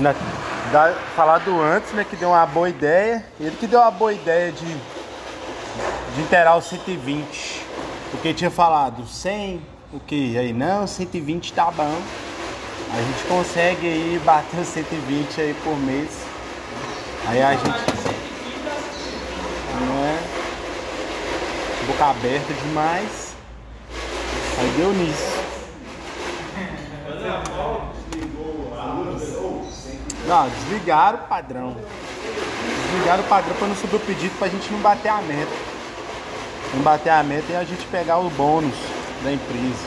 Na, da, falado antes, né, que deu uma boa ideia. Ele que deu uma boa ideia de, de interar o 120. Porque tinha falado 100, o que? Aí não, 120 tá bom. A gente consegue aí bater os 120 aí por mês. Aí a gente. Não é? Boca aberta demais. Aí deu nisso. Não, desligaram o padrão. Desligaram o padrão para não subir o pedido pra gente não bater a meta. Não bater a meta e a gente pegar o bônus da empresa.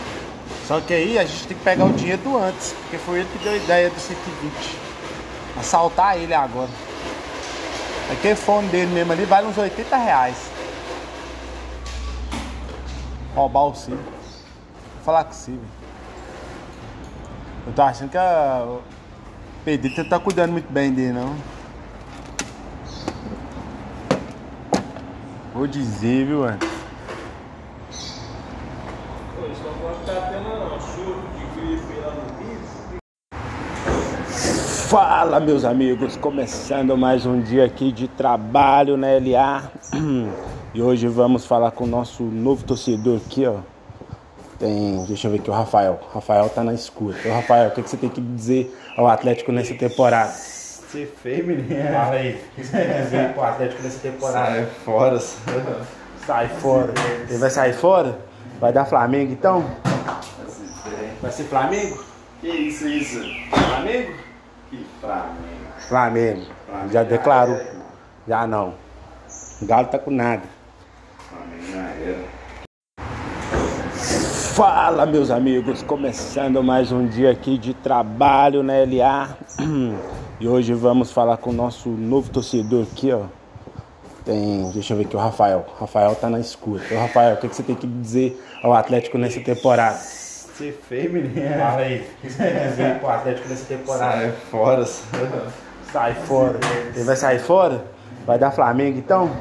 Só que aí a gente tem que pegar o dinheiro do antes, porque foi ele que deu a ideia do 120. Assaltar ele agora. Aquele fone dele mesmo ali vale uns 80 reais. Roubar o Ciro. Vou falar com o Ciro. Eu tô achando que a Pedrito não tá cuidando muito bem dele, não. Vou dizer, viu, mano? Fala, meus amigos, começando mais um dia aqui de trabalho na LA. E hoje vamos falar com o nosso novo torcedor aqui, ó. Tem, deixa eu ver aqui o Rafael. Rafael tá na escuta. Ô, Rafael, o que, que você tem que dizer ao Atlético nessa temporada? Ser feio, menino. Fala aí. O que você tem que dizer pro Atlético nessa temporada? Sai fora. Sai fora. Ele vai sair fora? Vai dar Flamengo então? Vai ser Flamengo? Que isso, isso? Flamengo? Que Flamengo. Flamengo. Flamengo Já já declarou. Já não. O Galo tá com nada. Flamengo já era. Fala, meus amigos, começando mais um dia aqui de trabalho na LA. E hoje vamos falar com o nosso novo torcedor aqui, ó. Tem, deixa eu ver aqui o Rafael. O Rafael tá na escuta. Ô, Rafael, o que, que você tem que dizer ao Atlético nessa temporada? Ser feio, menino. Fala aí. O que você tem que dizer pro Atlético nessa temporada? Sai fora. Sai fora. Ele vai sair fora? Vai dar Flamengo então?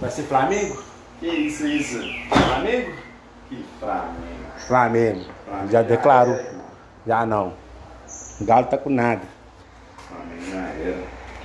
Vai ser Flamengo? Que isso, isso? Flamengo? Que Flamengo. Flamengo. Flamengo Já já declarou. Já não. O Galo tá com nada.